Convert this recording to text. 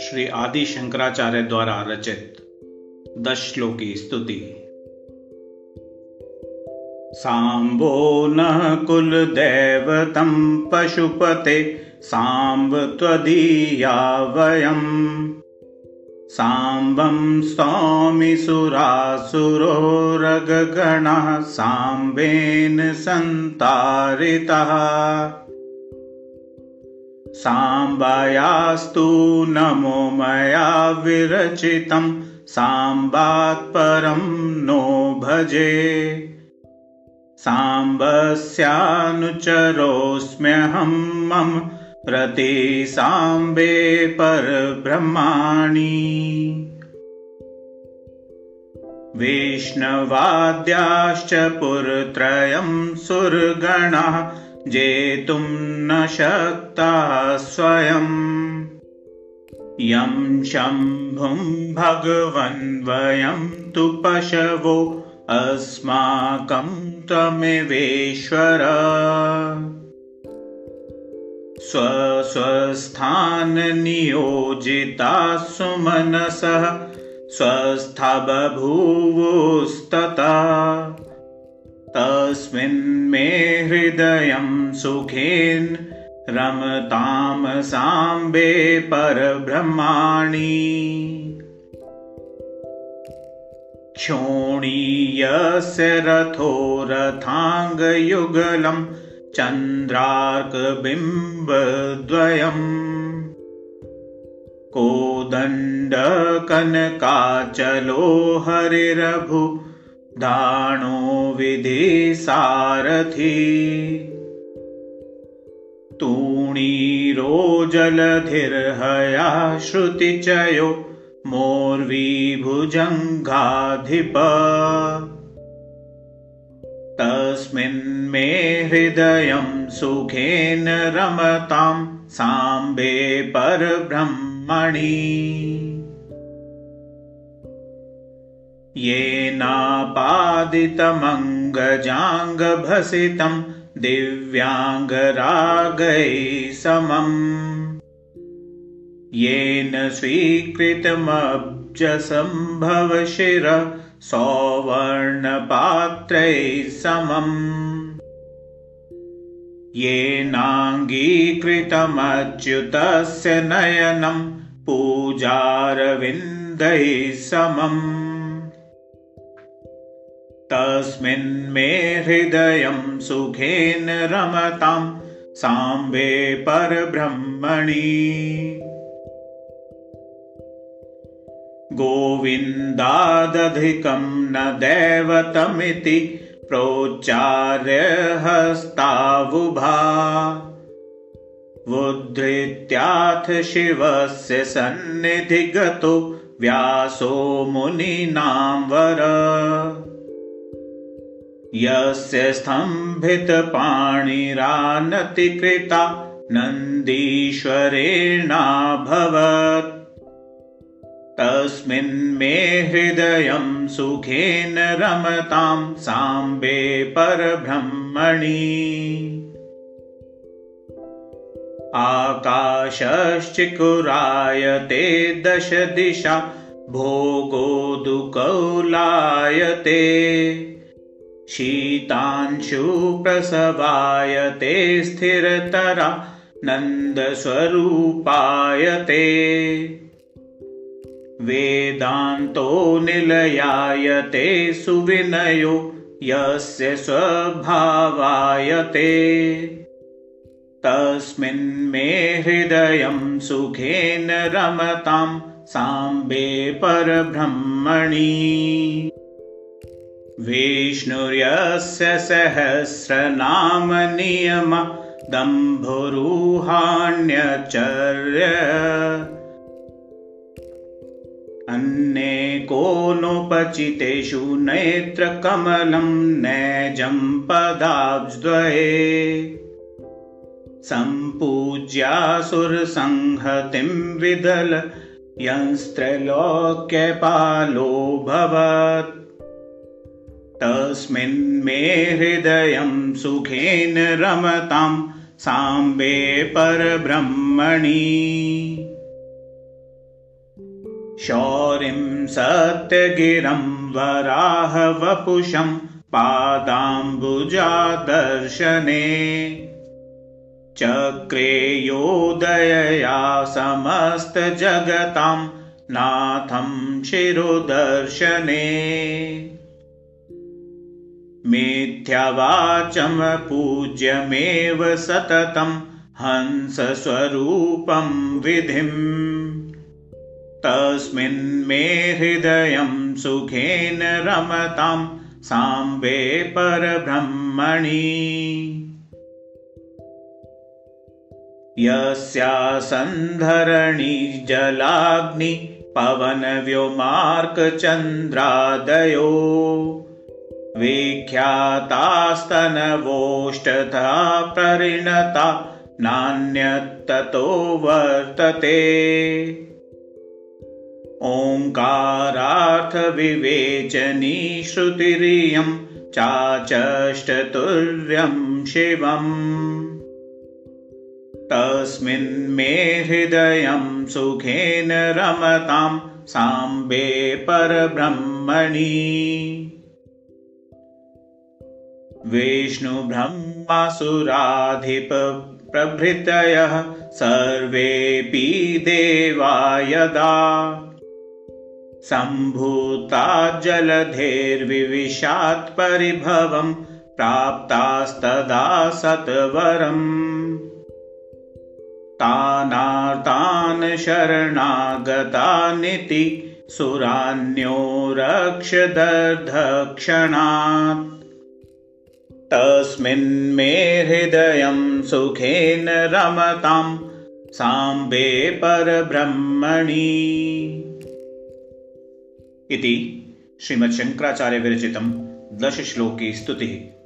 श्री आदि शंकराचार्य द्वारा रचित दश श्लोकी स्तुति। साम्बो न कुलदैवतं पशुपते साम्ब त्वदीया वयम् साम्बं स्तौमि सुरासुरोरगगणः साम्बेन सन्तारितः साम्बायास्तु नमो मया विरचितं साम्बात्परं नो भजे। साम्बस्यानुचरोऽस्म्यहं मम प्रति साम्बे परब्रह्माणि। वैष्णवाद्याश्च पुरत्रयं सुरगणः जेतुं न शक्ताः स्वयम् यं शम्भुं भगवन् वयं तु पशवो अस्माकं त्वमेवेश्वर। स्वस्वस्थाननियोजिता सुमनसः स्वस्था बभूवुस्तता तस्मिन् मे हृदयं सुखेन रमतां साम्बे परब्रह्माणि। क्षोणीयस्य रथो रथाङ्गयुगलम् चन्द्रार्कबिम्बद्वयम् कोदण्डकनकाचलो हरिरभु दाणो विधिसारथि तूणीरोजलधिर्हया श्रुतिचयो मोर्विभुजङ्घाधिप तस्मिन् मे हृदयं सुखेन रमतां साम्बे परब्रह्मणि येनापादितमङ्गजाङ्गभसितं दिव्याङ्गरागैः समम्। येन स्वीकृतमब्जसम्भवशिर सौवर्णपात्रैः समम्। येनाङ्गीकृतमच्युतस्य नयनं पूजारविन्दैः समम् तस्मिन् मे हृदयं सुखेन रमतां साम्बे परब्रह्मणि। गोविन्दादधिकं न दैवतमिति प्रोच्चार्यहस्तावुभा। उद्धृत्याथ शिवस्य सन्निधिगतो व्यासो मुनीनां वर यस्य स्तम्भितपाणिरानतिकृता नन्दीश्वरेणाभवत्। तस्मिन् मे हृदयं सुखेन रमतां साम्बे परब्रह्मणि। आकाशश्चिकुरायते दश दिशा भोगोदुकौलायते शीतांशुप्रसवायते स्थिरतरा नन्दस्वरूपायते वेदान्तो निलयायते सुविनयो यस्य स्वभावायते तस्मिन् मे हृदयं सुखेन रमतां साम्बे परब्रह्मणि विष्णुर्यस्य सहस्रनामनियम दम्भुरुहाण्यचर्य। अन्ये को नोपचितेषु नेत्रकमलं नैजं पदाब्ज्द्वये सम्पूज्यासुरसंहतिं विदल भवत् तस्मिन् मे हृदयं सुखेन रमतां साम्बे परब्रह्मणि। शौरिं सत्यगिरं वराहवपुषं पादाम्बुजादर्शने। चक्रेयोदयया समस्तजगतां नाथं शिरोदर्शने पूज्यमेव सततं हंसस्वरूपं विधिम्। तस्मिन् मे हृदयं सुखेन रमतां साम्बे परब्रह्मणि। यस्या सन्धरणी जलाग्नि पवनव्योमार्कचन्द्रादयो विख्यातास्तनवोष्टता परिणता नान्यत्ततो वर्तते। ओङ्कारार्थविवेचनी श्रुतिरियं चाचष्टतुर्यं शिवम्। तस्मिन् मे हृदयं सुखेन रमतां साम्बे परब्रह्मणि विष्णुब्रह्मासुराधिपप्रभृतयः सर्वेऽपि देवा यदा सम्भूता जलधेर्विविशात् परिभवं प्राप्तास्तदा सत्वरम्। तानार्तान् शरणागतानिति सुरान्यो रक्षदर्धक्षणात् तस्मिन् मे हृदयं सुखेन रमतां साम्बे परब्रह्मणि। इति श्रीमच्छङ्कराचार्यविरचितं दशश्लोकी स्तुतिः